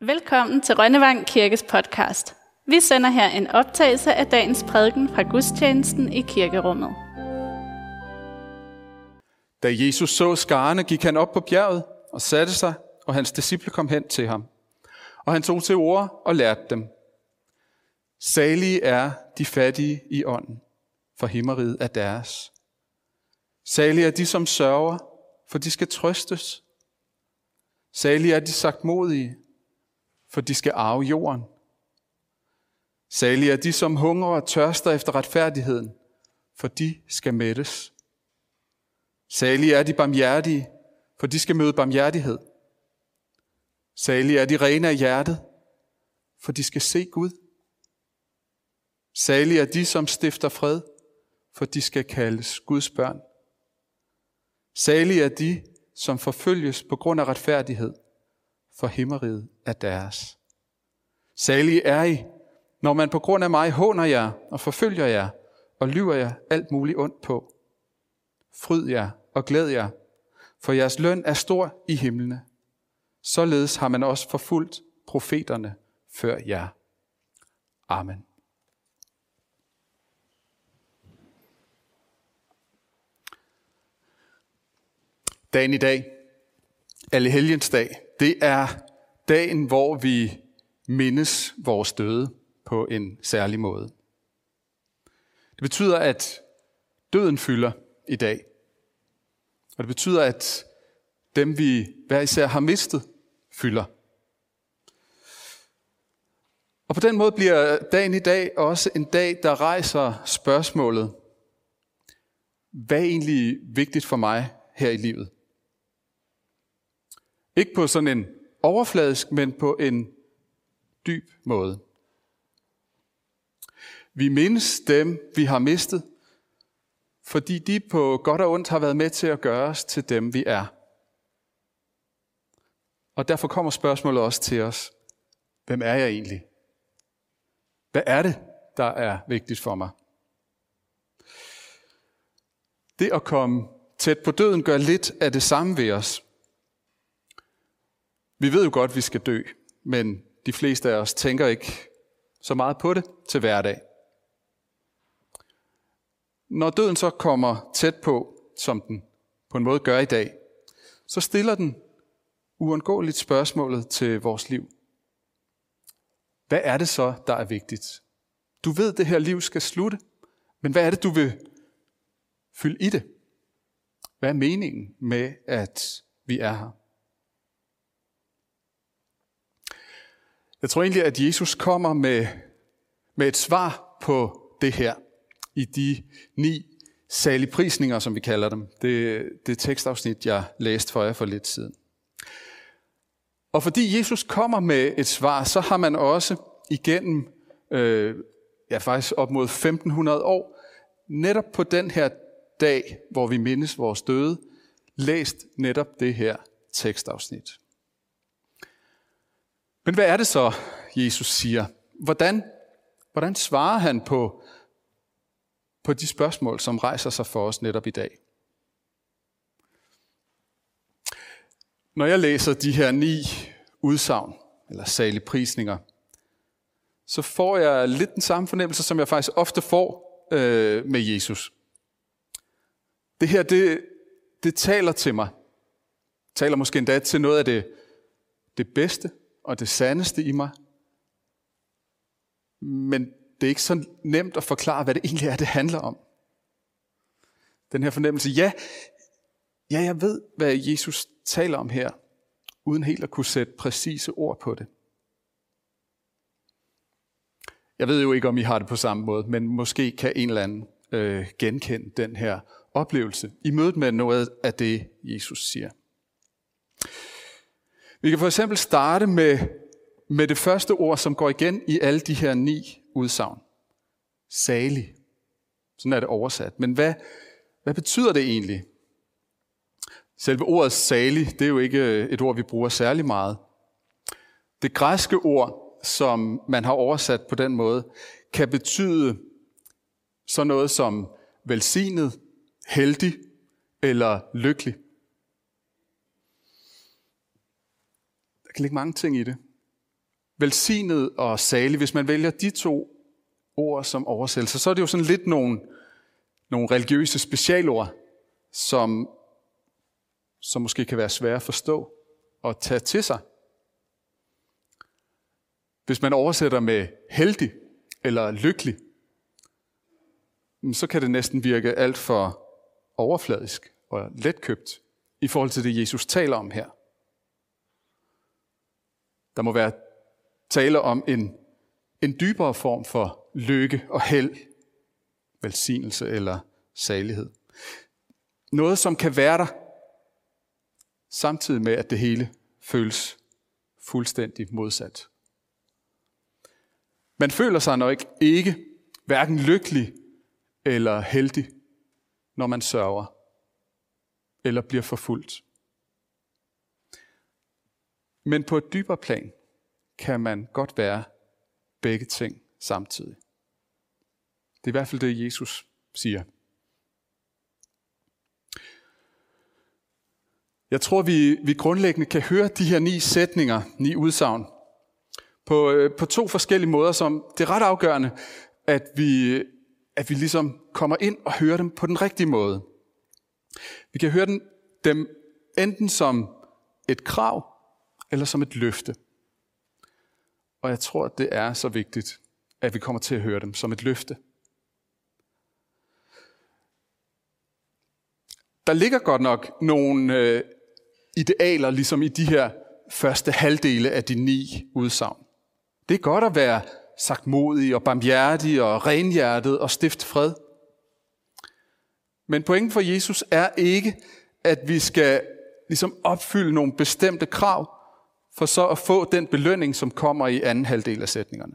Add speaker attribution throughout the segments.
Speaker 1: Velkommen til Rønnevang Kirkes podcast. Vi sender her en optagelse af dagens prædiken fra gudstjenesten i kirkerummet.
Speaker 2: Da Jesus så skarne, gik han op på bjerget og satte sig, og hans disciple kom hen til ham. Og han tog til ord og lærte dem. Salige er de fattige i ånden, for himmeriget er deres. Salige er de, som sørger, for de skal trøstes. Salige er de sagt modige, for de skal arve jorden. Salige er de, som hungrer og tørster efter retfærdigheden, for de skal mættes. Salige er de barmhjertige, for de skal møde barmhjertighed. Salige er de rene af hjertet, for de skal se Gud. Salige er de, som stifter fred, for de skal kaldes Guds børn. Salige er de, som forfølges på grund af retfærdighed, for himmeriget er deres. Salige er I, når man på grund af mig håner jer og forfølger jer og lyver jer alt muligt ondt på. Fryd jer og glæd jer, for jeres løn er stor i himlene. Således har man også forfulgt profeterne før jer. Amen. Dagen i dag, alle helgens dag, det er dagen, hvor vi mindes vores døde på en særlig måde. Det betyder, at døden fylder i dag. Og det betyder, at dem vi hver især har mistet, fylder. Og på den måde bliver dagen i dag også en dag, der rejser spørgsmålet, hvad er egentlig vigtigt for mig her i livet? Ikke på sådan en overfladisk, men på en dyb måde. Vi mindes dem, vi har mistet, fordi de på godt og ondt har været med til at gøre os til dem, vi er. Og derfor kommer spørgsmålet også til os. Hvem er jeg egentlig? Hvad er det, der er vigtigt for mig? Det at komme tæt på døden gør lidt af det samme ved os. Vi ved jo godt, at vi skal dø, men de fleste af os tænker ikke så meget på det til hverdag. Når døden så kommer tæt på, som den på en måde gør i dag, så stiller den uundgåeligt spørgsmålet til vores liv. Hvad er det så, der er vigtigt? Du ved, at det her liv skal slutte, men hvad er det, du vil fylde i det? Hvad er meningen med, at vi er her? Jeg tror egentlig, at Jesus kommer med, med et svar på det her i de ni saligprisninger, som vi kalder dem. Det, det tekstafsnit, jeg læste for jer for lidt siden. Og fordi Jesus kommer med et svar, så har man også igennem øh, ja, faktisk op mod 1500 år, netop på den her dag, hvor vi mindes vores døde, læst netop det her tekstafsnit. Men hvad er det så, Jesus siger? Hvordan, hvordan svarer han på, på de spørgsmål, som rejser sig for os netop i dag? Når jeg læser de her ni udsagn, eller salige prisninger, så får jeg lidt den samme fornemmelse, som jeg faktisk ofte får øh, med Jesus. Det her, det, det taler til mig. Taler måske endda til noget af det, det bedste, og det sandeste i mig. Men det er ikke så nemt at forklare, hvad det egentlig er, det handler om. Den her fornemmelse, ja, ja, jeg ved, hvad Jesus taler om her, uden helt at kunne sætte præcise ord på det. Jeg ved jo ikke, om I har det på samme måde, men måske kan en eller anden øh, genkende den her oplevelse i mødet med noget af det, Jesus siger. Vi kan for eksempel starte med, med det første ord, som går igen i alle de her ni udsagn. Salig. Sådan er det oversat. Men hvad, hvad betyder det egentlig? Selve ordet salig, det er jo ikke øh, et ord, vi bruger særlig meget. Det græske ord, som man har oversat på den måde, kan betyde sådan noget som velsignet, heldig eller lykkelig. Kan ligge mange ting i det. velsignet og salig, hvis man vælger de to ord som oversættelse, så er det jo sådan lidt nogle, nogle religiøse specialord, som, som måske kan være svære at forstå og tage til sig. Hvis man oversætter med heldig eller lykkelig, så kan det næsten virke alt for overfladisk og letkøbt i forhold til det, Jesus taler om her. Der må være tale om en, en dybere form for lykke og held, velsignelse eller salighed. Noget, som kan være der, samtidig med, at det hele føles fuldstændig modsat. Man føler sig nok ikke hverken lykkelig eller heldig, når man sørger eller bliver forfulgt. Men på et dybere plan kan man godt være begge ting samtidig. Det er i hvert fald det, Jesus siger. Jeg tror, vi, vi grundlæggende kan høre de her ni sætninger, ni udsagn, på, øh, på to forskellige måder, som det er ret afgørende, at vi, at vi ligesom kommer ind og hører dem på den rigtige måde. Vi kan høre dem, dem enten som et krav, eller som et løfte. Og jeg tror, det er så vigtigt, at vi kommer til at høre dem som et løfte. Der ligger godt nok nogle øh, idealer, ligesom i de her første halvdele af de ni udsagn. Det er godt at være sagt modig og barmhjertig og renhjertet og stift fred. Men pointen for Jesus er ikke, at vi skal ligesom opfylde nogle bestemte krav, for så at få den belønning, som kommer i anden halvdel af sætningerne.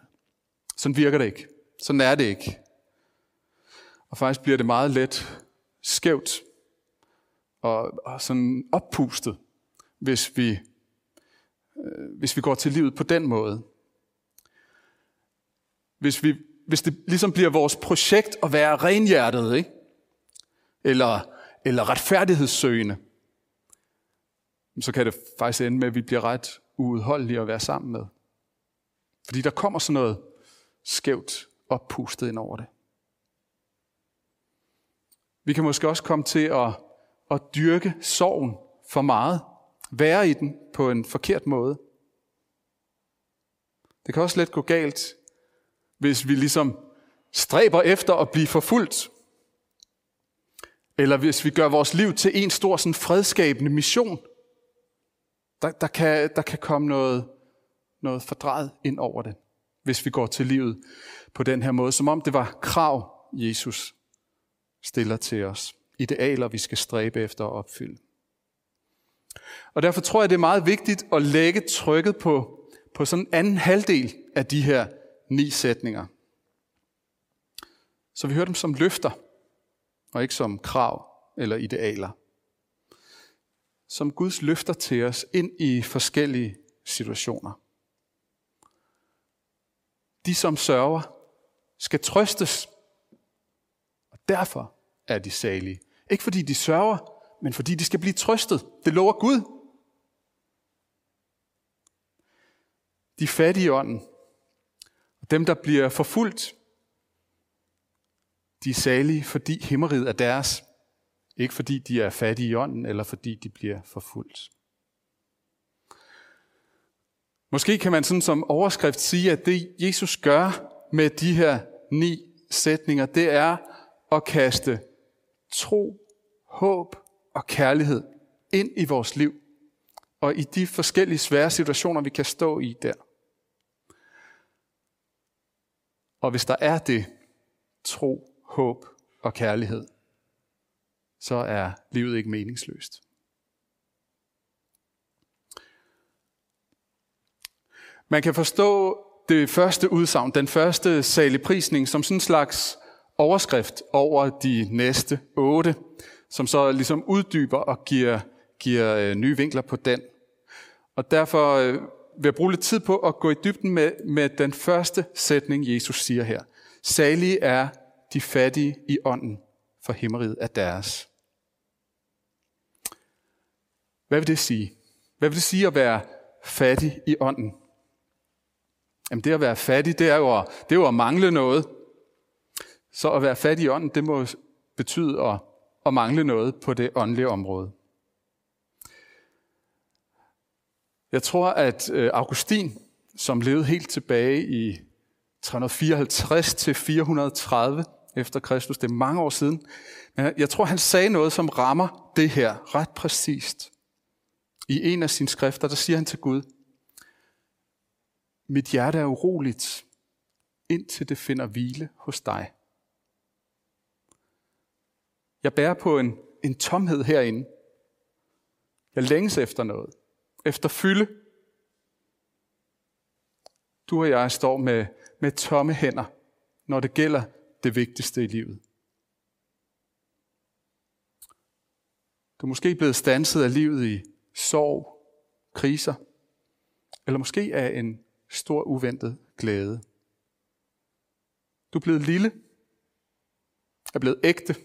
Speaker 2: Sådan virker det ikke. Sådan er det ikke. Og faktisk bliver det meget let skævt og, og sådan oppustet, hvis vi, øh, hvis vi går til livet på den måde. Hvis, vi, hvis det ligesom bliver vores projekt at være renhjertet, ikke? Eller, eller retfærdighedssøgende, så kan det faktisk ende med, at vi bliver ret uudholdelige at være sammen med. Fordi der kommer sådan noget skævt oppustet ind over det. Vi kan måske også komme til at, at dyrke sorgen for meget. Være i den på en forkert måde. Det kan også let gå galt, hvis vi ligesom stræber efter at blive forfulgt. Eller hvis vi gør vores liv til en stor sådan fredskabende mission. Der, der, kan, der kan komme noget, noget fordrejet ind over det, hvis vi går til livet på den her måde. Som om det var krav, Jesus stiller til os. Idealer, vi skal stræbe efter at opfylde. Og derfor tror jeg, det er meget vigtigt at lægge trykket på, på sådan en anden halvdel af de her ni sætninger. Så vi hører dem som løfter, og ikke som krav eller idealer. Som Guds løfter til os ind i forskellige situationer. De, som sørger, skal trøstes, og derfor er de salige. Ikke fordi de sørger, men fordi de skal blive trøstet. Det lover Gud. De fattige i ånden, dem, der bliver forfulgt, de er salige, fordi himmeriget er deres. Ikke fordi de er fattige i ånden, eller fordi de bliver forfulgt. Måske kan man sådan som overskrift sige, at det Jesus gør med de her ni sætninger, det er at kaste tro, håb og kærlighed ind i vores liv. Og i de forskellige svære situationer, vi kan stå i der. Og hvis der er det, tro, håb og kærlighed, så er livet ikke meningsløst. Man kan forstå det første udsagn, den første saligprisning, som sådan en slags overskrift over de næste otte, som så ligesom uddyber og giver, giver øh, nye vinkler på den. Og derfor øh, vil jeg bruge lidt tid på at gå i dybden med, med den første sætning, Jesus siger her. Salige er de fattige i ånden, for himmeriget er deres. Hvad vil det sige? Hvad vil det sige at være fattig i ånden? Jamen det at være fattig, det er jo at, det er jo at mangle noget. Så at være fattig i ånden, det må betyde at, at mangle noget på det åndelige område. Jeg tror, at øh, Augustin, som levede helt tilbage i 354 til 430 efter Kristus, det er mange år siden, men jeg tror, han sagde noget, som rammer det her ret præcist. I en af sine skrifter, der siger han til Gud, mit hjerte er uroligt, indtil det finder hvile hos dig. Jeg bærer på en, en tomhed herinde. Jeg længes efter noget. Efter fylde. Du og jeg står med, med tomme hænder, når det gælder det vigtigste i livet. Du er måske blevet stanset af livet i sorg, kriser, eller måske af en stor uventet glæde. Du er blevet lille, er blevet ægte.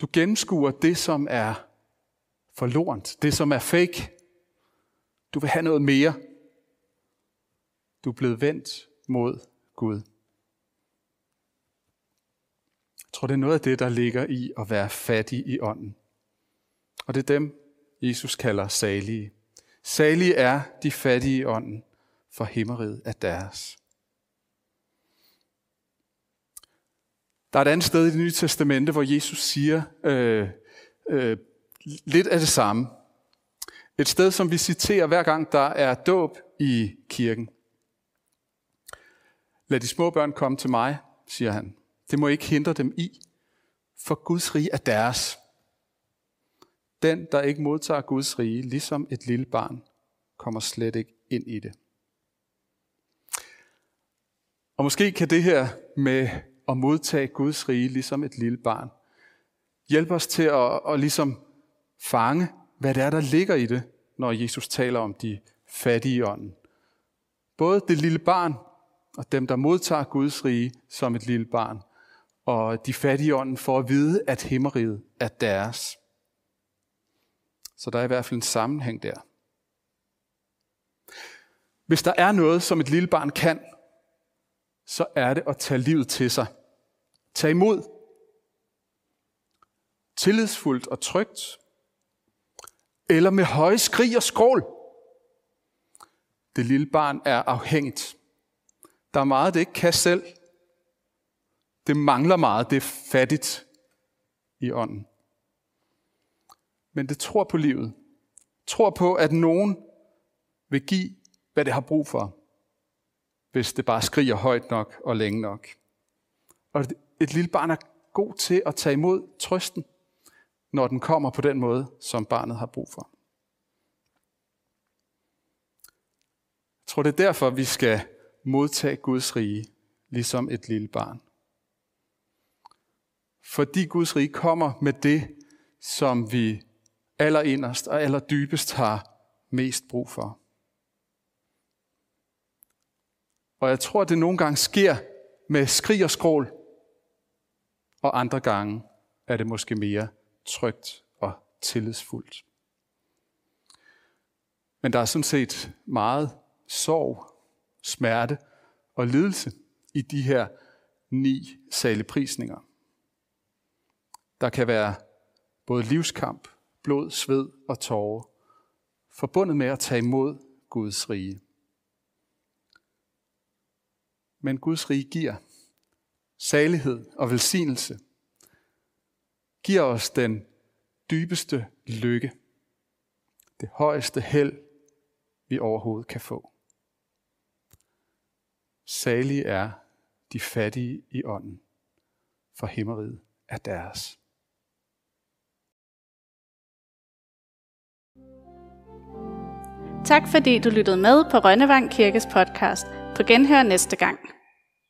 Speaker 2: Du gennemskuer det, som er forlorent, det, som er fake. Du vil have noget mere. Du er blevet vendt mod Gud. Jeg tror, det er noget af det, der ligger i at være fattig i ånden. Og det er dem, Jesus kalder salige. Salige er de fattige i ånden, for himmeriget er deres. Der er et andet sted i det nye testamente, hvor Jesus siger øh, øh, lidt af det samme. Et sted, som vi citerer hver gang, der er dåb i kirken. Lad de små børn komme til mig, siger han. Det må ikke hindre dem i, for Guds rige er deres. Den, der ikke modtager Guds rige, ligesom et lille barn, kommer slet ikke ind i det. Og måske kan det her med at modtage Guds rige, ligesom et lille barn, hjælpe os til at, at ligesom fange, hvad det er, der ligger i det, når Jesus taler om de fattige i ånden. Både det lille barn og dem, der modtager Guds rige som et lille barn, og de fattige i ånden for at vide, at himmeriget er deres. Så der er i hvert fald en sammenhæng der. Hvis der er noget, som et lille barn kan, så er det at tage livet til sig. Tag imod. Tillidsfuldt og trygt. Eller med høje skrig og skrål. Det lille barn er afhængigt. Der er meget, det ikke kan selv. Det mangler meget, det er fattigt i ånden. Men det tror på livet. Tror på, at nogen vil give, hvad det har brug for, hvis det bare skriger højt nok og længe nok. Og et lille barn er god til at tage imod trøsten, når den kommer på den måde, som barnet har brug for. Jeg tror, det er derfor, vi skal modtage Guds rige, ligesom et lille barn. Fordi Guds rige kommer med det, som vi allerinderst og allerdybest har mest brug for. Og jeg tror, det nogle gange sker med skrig og skrål, og andre gange er det måske mere trygt og tillidsfuldt. Men der er sådan set meget sorg, smerte og lidelse i de her ni saleprisninger. Der kan være både livskamp, blod, sved og tårer, forbundet med at tage imod Guds rige. Men Guds rige giver salighed og velsignelse, giver os den dybeste lykke, det højeste held, vi overhovedet kan få. Salige er de fattige i ånden, for himmeriget er deres.
Speaker 1: Tak fordi du lyttede med på Rønnevang Kirkes podcast. På genhør næste gang.